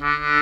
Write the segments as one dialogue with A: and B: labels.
A: mm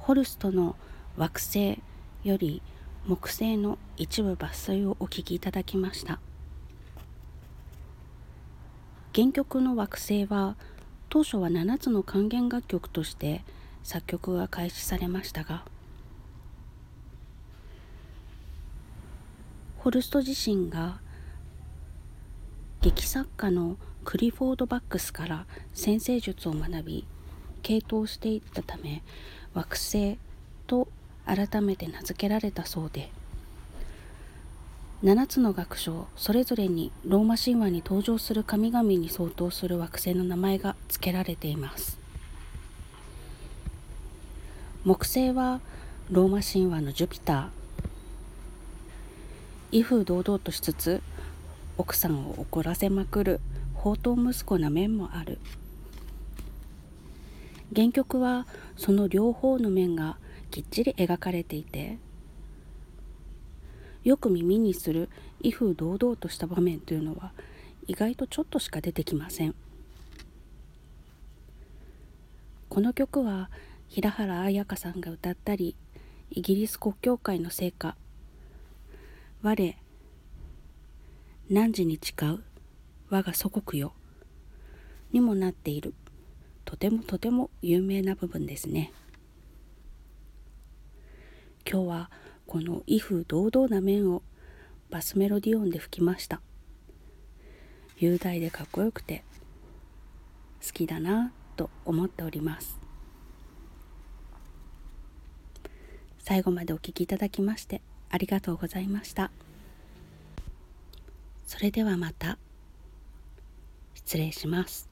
A: ホルストの惑星より木星の一部抜粋をお聴きいただきました。原曲の惑星は当初は7つの管弦楽曲として作曲が開始されましたがホルスト自身が劇作家のクリフォード・バックスから先生術を学び傾倒していったため惑星と改めて名付けられたそうで。7つの学章それぞれにローマ神話に登場する神々に相当する惑星の名前が付けられています。木星はローマ神話のジュピター。威風堂々としつつ奥さんを怒らせまくる宝刀息子な面もある。原曲はその両方の面がきっちり描かれていてよく耳にする威風堂々とした場面というのは意外とちょっとしか出てきません。この曲は平原綾香さんが歌ったりイギリス国教会の聖歌「我汝に誓う？我が祖国よ」にもなっている。とてもとても有名な部分ですね。今日はこの威風堂々な面をバスメロディオンで吹きました。雄大でかっこよくて好きだなと思っております。最後までお聴きいただきましてありがとうございました。それではまた。失礼します。